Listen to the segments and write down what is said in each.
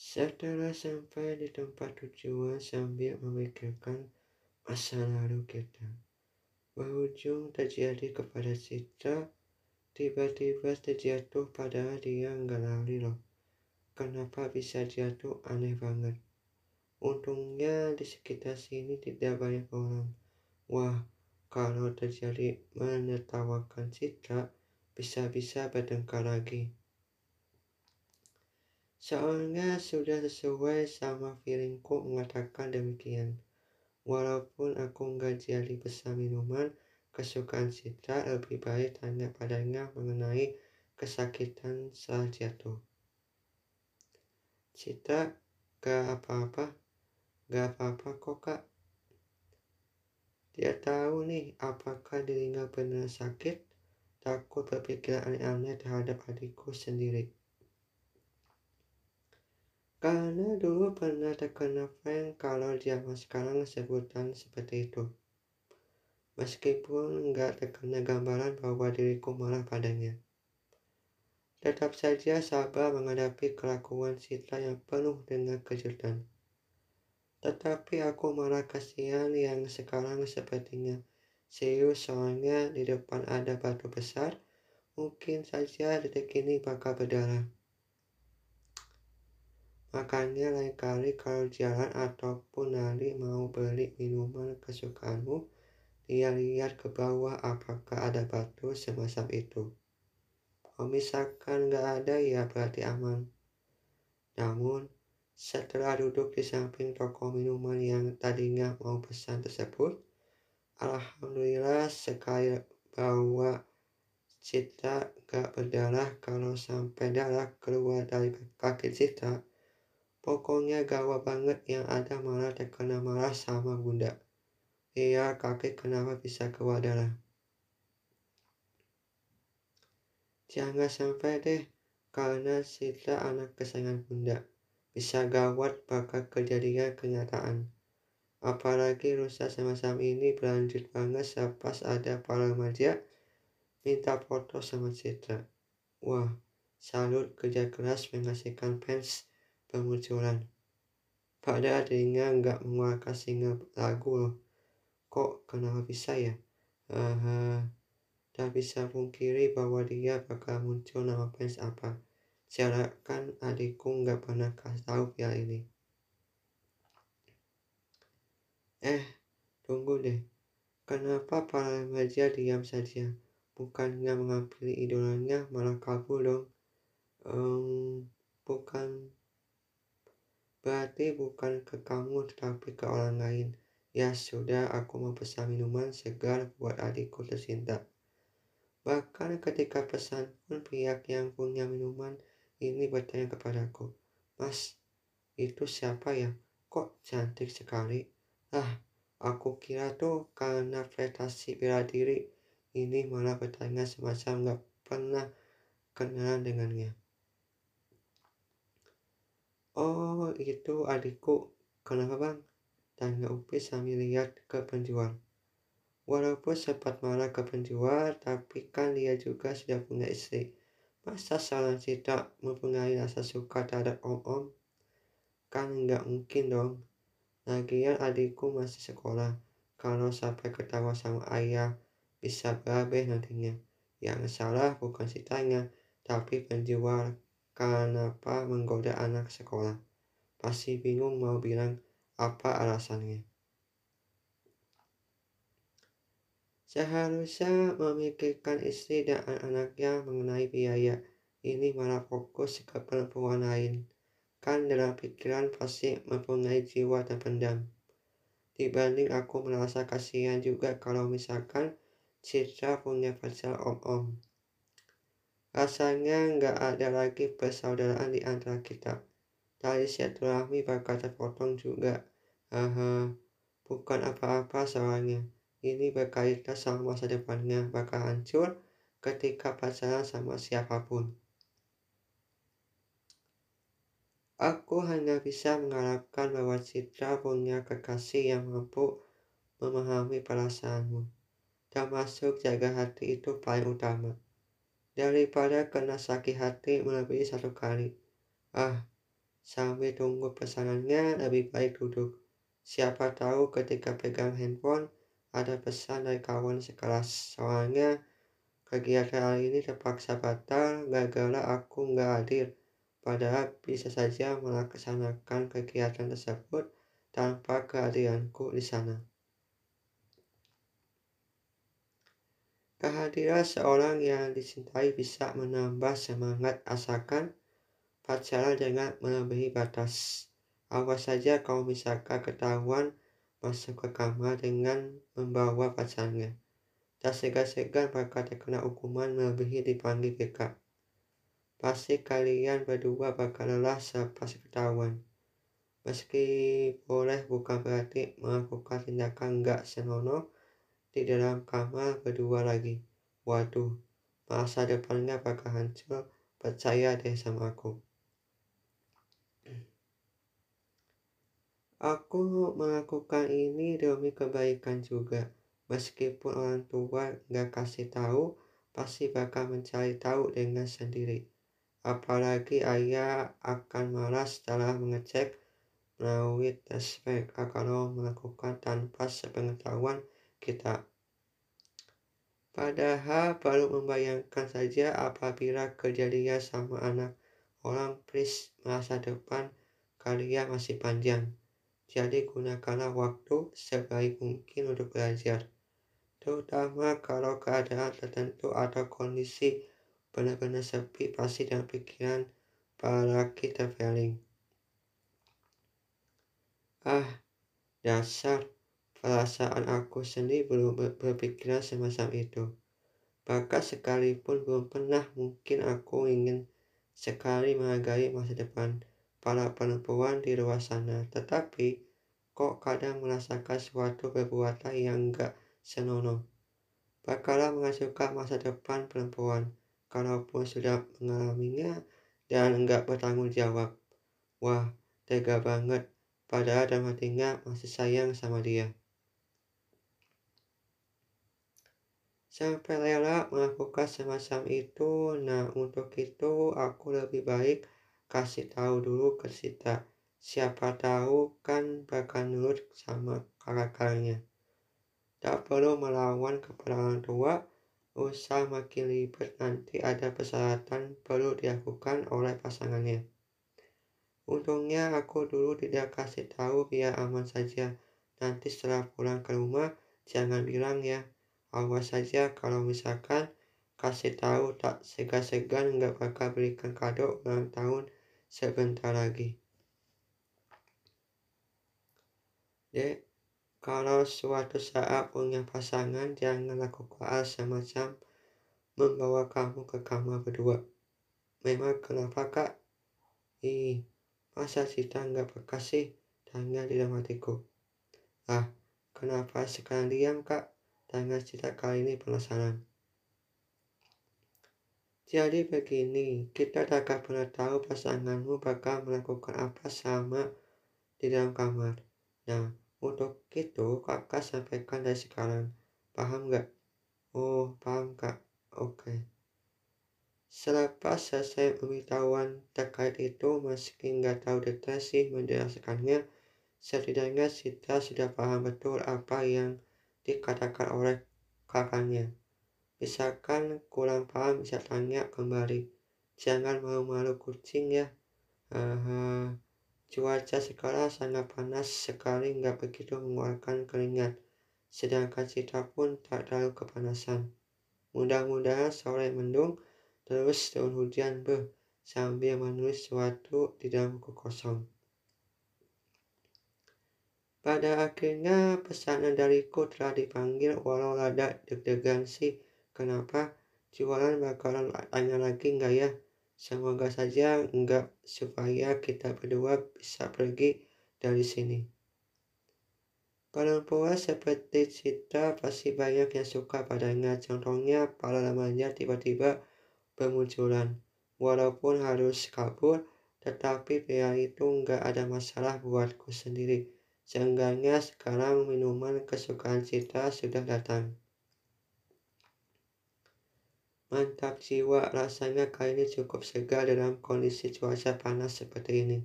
Setelah sampai di tempat tujuan sambil memikirkan masa lalu kita, berujung terjadi kepada Citra tiba-tiba terjatuh padahal dia nggak lari loh. Kenapa bisa jatuh aneh banget. Untungnya di sekitar sini tidak banyak orang. Wah, kalau terjadi menertawakan Citra, bisa-bisa bertengkar lagi. Soalnya sudah sesuai sama feelingku mengatakan demikian. Walaupun aku nggak jadi pesan minuman kesukaan Citra, lebih baik tanya padanya mengenai kesakitan saat jatuh. Citra, gak apa-apa, gak apa-apa kok kak. Dia tahu nih apakah dirinya benar sakit, takut berpikiran aneh-aneh terhadap adikku sendiri. Karena dulu pernah terkena prank kalau zaman sekarang sebutan seperti itu. Meskipun nggak terkena gambaran bahwa diriku marah padanya. Tetap saja sabar menghadapi kelakuan Citra yang penuh dengan kejutan. Tetapi aku malah kasihan yang sekarang sepertinya serius soalnya di depan ada batu besar. Mungkin saja detik ini bakal berdarah. Makanya lain kali kalau jalan ataupun lari mau beli minuman kesukaanmu, lihat-lihat ke bawah apakah ada batu semacam itu. Kalau misalkan nggak ada ya berarti aman. Namun, setelah duduk di samping toko minuman yang tadinya mau pesan tersebut, Alhamdulillah sekali bahwa Citra gak berdarah kalau sampai darah keluar dari kaki Citra Pokoknya gawat banget yang ada malah terkena marah sama bunda. Iya kakek kenapa bisa keluar darah. Jangan sampai deh karena Sita anak kesayangan bunda. Bisa gawat bakal kejadian kenyataan. Apalagi rusak semacam ini berlanjut banget sepas ada para remaja minta foto sama Citra. Wah, salut kerja keras menghasilkan fans bermunculan. Padahal dirinya nggak mengeluarkan single lagu loh. Kok kenapa bisa ya? Haha. Tak bisa pungkiri bahwa dia bakal muncul nama fans apa. Silakan adikku nggak pernah kasih tahu via ini. Eh, tunggu deh. Kenapa para remaja diam saja? Bukannya mengampili idolanya malah kabur dong. Um, bukan Berarti bukan ke kamu tetapi ke orang lain. Ya sudah, aku mau pesan minuman segar buat adikku tercinta. Bahkan ketika pesan pun pihak yang punya minuman ini bertanya kepadaku, Mas, itu siapa ya? Kok cantik sekali? Ah, aku kira tuh karena prestasi bela diri ini malah bertanya semacam gak pernah kenalan dengannya. Oh, itu adikku. Kenapa bang? Tanya Upi sambil lihat ke penjual. Walaupun sempat marah ke penjual, tapi kan dia juga sudah punya istri. Masa salah tidak mempunyai rasa suka terhadap om-om? Kan nggak mungkin dong. Lagian adikku masih sekolah. Kalau sampai ketawa sama ayah, bisa berabe nantinya. Yang salah bukan si tanya, tapi penjual kenapa menggoda anak sekolah. Pasti bingung mau bilang apa alasannya. Seharusnya memikirkan istri dan anak-anaknya mengenai biaya. Ini malah fokus ke perempuan lain. Kan dalam pikiran pasti mempunyai jiwa dan pendam. Dibanding aku merasa kasihan juga kalau misalkan Citra punya pacar om-om. Rasanya nggak ada lagi persaudaraan di antara kita. Tali silaturahmi bakal terpotong juga. Haha, bukan apa-apa soalnya. Ini berkaitan sama masa depannya bakal hancur ketika pacaran sama siapa pun. Aku hanya bisa mengharapkan bahwa Citra punya kekasih yang mampu memahami perasaanmu. Termasuk jaga hati itu paling utama daripada kena sakit hati melebihi satu kali. Ah, Sambil tunggu pesanannya, lebih baik duduk. Siapa tahu ketika pegang handphone, ada pesan dari kawan sekelas. Soalnya kegiatan hari ini terpaksa batal, gara-gara aku nggak hadir. Padahal bisa saja melaksanakan kegiatan tersebut tanpa kehadiranku di sana. Kehadiran seorang yang dicintai bisa menambah semangat asalkan pacaran dengan melebihi batas. Awas saja kalau misalkan ketahuan masuk ke kamar dengan membawa pacarnya. Tak segan-segan bakal terkena hukuman melebihi dipanggil BK. Pasti kalian berdua bakal lelah selepas ketahuan. Meski boleh bukan berarti melakukan tindakan nggak senonoh di dalam kamar berdua lagi. Waduh, masa depannya bakal hancur. Percaya deh sama aku. Aku melakukan ini demi kebaikan juga. Meskipun orang tua nggak kasih tahu, pasti bakal mencari tahu dengan sendiri. Apalagi ayah akan marah setelah mengecek melalui tes kalau melakukan tanpa sepengetahuan kita. Padahal baru membayangkan saja apabila kejadian sama anak orang please masa depan kalian masih panjang. Jadi gunakanlah waktu sebaik mungkin untuk belajar. Terutama kalau keadaan tertentu atau kondisi benar-benar sepi pasti dan pikiran para kita traveling. Ah, dasar perasaan aku sendiri belum berpikiran semacam itu. Bahkan sekalipun belum pernah mungkin aku ingin sekali menghargai masa depan para perempuan di luar sana, tetapi kok kadang merasakan suatu perbuatan yang enggak senonoh. Bakalan menghasilkan masa depan perempuan, kalaupun sudah mengalaminya dan enggak bertanggung jawab. Wah, tega banget, padahal dalam hatinya masih sayang sama dia. Sampai rela melakukan semacam itu, nah untuk itu aku lebih baik kasih tahu dulu ke Sita. Siapa tahu kan bakal nurut sama kakak-kakaknya. Tak perlu melawan kepada orang tua, usah makin ribet nanti ada persyaratan perlu dilakukan oleh pasangannya. Untungnya aku dulu tidak kasih tahu biar aman saja. Nanti setelah pulang ke rumah, jangan bilang ya. Awas saja kalau misalkan kasih tahu tak segan-segan nggak bakal berikan kado ulang tahun sebentar lagi. Dek, kalau suatu saat punya pasangan, jangan lakukan hal semacam membawa kamu ke kamar berdua. Memang kenapa kak? Ih, masa Sita nggak peka sih? Tanya di dalam hatiku. Ah, kenapa sekarang diam kak? Tanya Sita kali ini penasaran. Jadi begini, kita tak akan pernah tahu pasanganmu bakal melakukan apa sama di dalam kamar. Nah, untuk itu kakak sampaikan dari sekarang. Paham nggak? Oh, paham kak. Oke. Okay. Selepas selesai pemberitahuan terkait itu, meski nggak tahu detail sih menjelaskannya, setidaknya Sita sudah paham betul apa yang dikatakan oleh kakaknya. Misalkan kurang paham bisa tanya kembali. Jangan malu-malu kucing ya. Uh, cuaca sekarang sangat panas sekali nggak begitu mengeluarkan keringat. Sedangkan Citra pun tak terlalu kepanasan. Mudah-mudahan sore mendung terus turun hujan beh sambil menulis sesuatu di dalam kosong. Pada akhirnya pesanan dariku telah dipanggil walau rada deg-degan sih Kenapa? Jualan bakalan tanya lagi nggak ya? Semoga saja enggak supaya kita berdua bisa pergi dari sini. Perempuan seperti Citra pasti banyak yang suka padanya. Contohnya para remaja tiba-tiba bermunculan. Walaupun harus kabur, tetapi pria itu nggak ada masalah buatku sendiri. Seenggaknya sekarang minuman kesukaan Citra sudah datang. Mantap jiwa, rasanya kali ini cukup segar dalam kondisi cuaca panas seperti ini.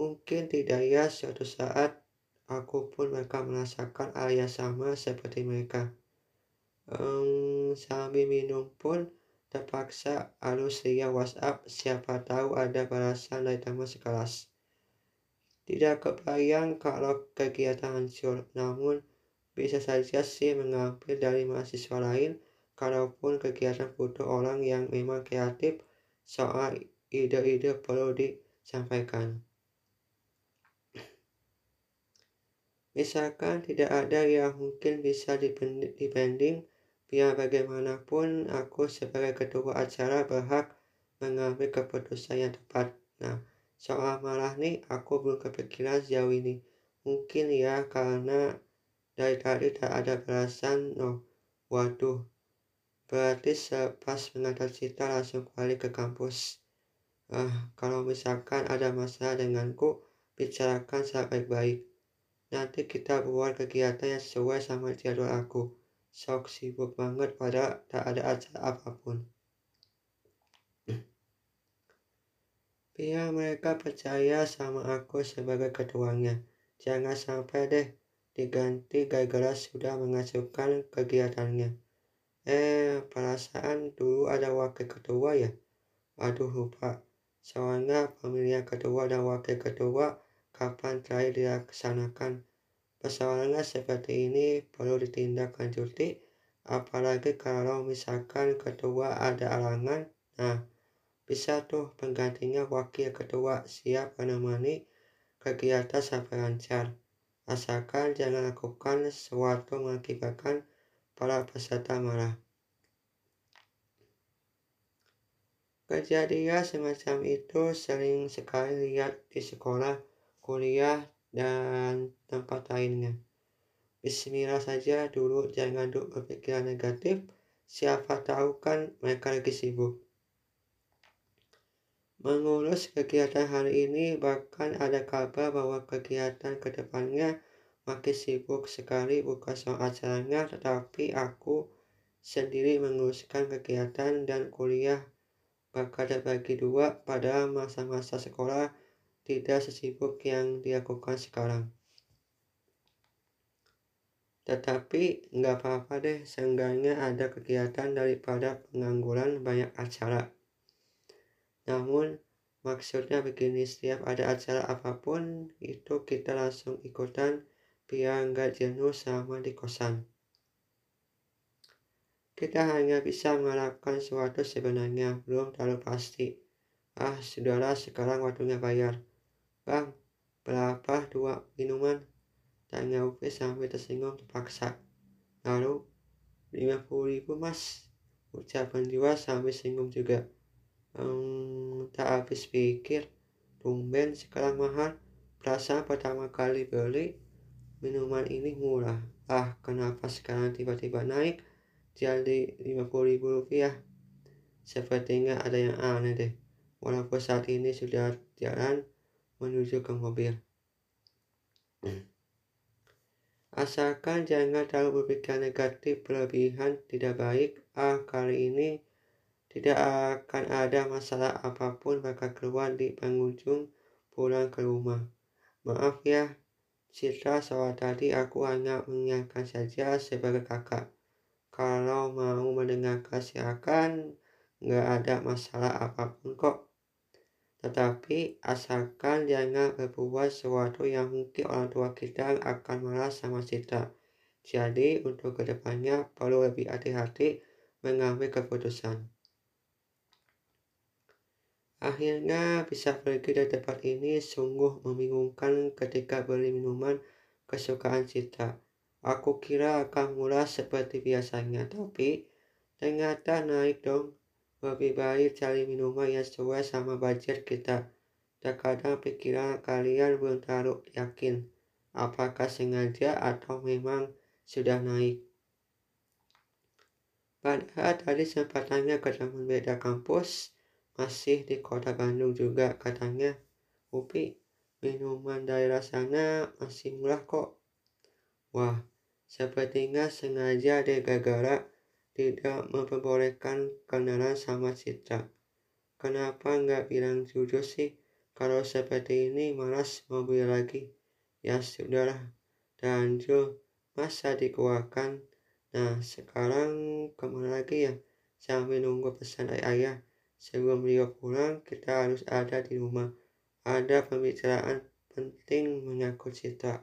Mungkin tidak ya suatu saat aku pun akan merasakan hal sama seperti mereka. Um, sambil minum pun terpaksa harus lihat WhatsApp siapa tahu ada balasan dari teman sekelas. Tidak kebayang kalau kegiatan hancur, namun bisa saja sih mengambil dari mahasiswa lain kalaupun kegiatan butuh orang yang memang kreatif soal ide-ide perlu disampaikan. Misalkan tidak ada yang mungkin bisa dibanding, biar bagaimanapun aku sebagai ketua acara berhak mengambil keputusan yang tepat. Nah, soal malah nih aku belum kepikiran sejauh ini. Mungkin ya karena dari tadi tak ada balasan. Oh, waduh. Berarti sepas mengantar cita langsung balik ke kampus. Ah, kalau misalkan ada masalah denganku, bicarakan secara baik-baik. Nanti kita buat kegiatan yang sesuai sama jadwal aku. Sok sibuk banget pada tak ada acara apa pun. Biar mereka percaya sama aku sebagai ketuanya. Jangan sampai deh diganti gara-gara sudah mengasuhkan kegiatannya. Eh, perasaan dulu ada wakil ketua ya? Aduh lupa. Soalnya pemilihan ketua dan wakil ketua kapan terakhir dilaksanakan. Persoalannya seperti ini perlu ditindaklanjuti, apalagi kalau misalkan ketua ada alangan. Nah, bisa tuh penggantinya wakil ketua siap menemani kegiatan sampai lancar. Asalkan jangan lakukan sesuatu mengakibatkan para peserta marah. Kejadian semacam itu sering sekali lihat di sekolah kuliah, dan tempat lainnya. Bismillah saja dulu, jangan dulu berpikiran negatif. Siapa tahu kan mereka lagi sibuk. Mengurus kegiatan hari ini, bahkan ada kabar bahwa kegiatan ke depannya makin sibuk sekali bukan soal acaranya, tetapi aku sendiri menguruskan kegiatan dan kuliah bakal terbagi dua pada masa-masa sekolah tidak sesibuk yang dilakukan sekarang. Tetapi nggak apa-apa deh, seenggaknya ada kegiatan daripada pengangguran banyak acara. Namun, maksudnya begini, setiap ada acara apa pun, itu kita langsung ikutan biar nggak jenuh sama di kosan. Kita hanya bisa melakukan sesuatu sebenarnya, belum terlalu pasti. Ah, sudahlah, sekarang waktunya bayar. Bang, berapa dua minuman? Tanya Upi sambil tersinggung terpaksa. Lalu, lima puluh ribu mas. Ucapan jiwa sambil singgung juga. Hmm, tak habis pikir. Tumben sekarang mahal. Perasaan pertama kali beli minuman ini murah. Ah, kenapa sekarang tiba-tiba naik jadi lima puluh ribu rupiah? Sepertinya ada yang aneh deh. Walaupun saat ini sudah jalan menuju ke mobil. Asalkan jangan terlalu berpikir negatif berlebihan tidak baik. Ah, kali ini tidak akan ada masalah apa pun bakal keluar di pengunjung pulang ke rumah. Maaf ya, Citra soal tadi aku hanya mengingatkan saja sebagai kakak. Kalau mau mendengarkan silakan, nggak ada masalah apa pun kok. Tetapi asalkan jangan berbuat sesuatu yang mungkin orang tua kita akan marah sama kita. Jadi untuk ke depannya perlu lebih hati-hati mengambil keputusan. Akhirnya bisa pergi dari tempat ini sungguh membingungkan ketika beli minuman kesukaan Cita. Aku kira akan murah seperti biasanya, tapi ternyata naik dong lebih baik cari minuman yang sesuai sama budget kita. Terkadang pikiran kalian belum terlalu yakin apakah sengaja atau memang sudah naik. Padahal tadi sempat tanya ke teman beda kampus, masih di kota Bandung juga katanya, Upi, minuman daerah sana masih murah kok. Wah, sepertinya sengaja deh gara-gara tidak memperbolehkan kenalan sama Citra. Kenapa nggak bilang jujur sih? Kalau seperti ini malas mau beli lagi. Ya sudahlah. Dan masa dikeluarkan. Nah sekarang ke mana lagi ya? Sambil nunggu pesan dari ayah. Sebelum beliau pulang kita harus ada di rumah. Ada pembicaraan penting menyangkut Citra.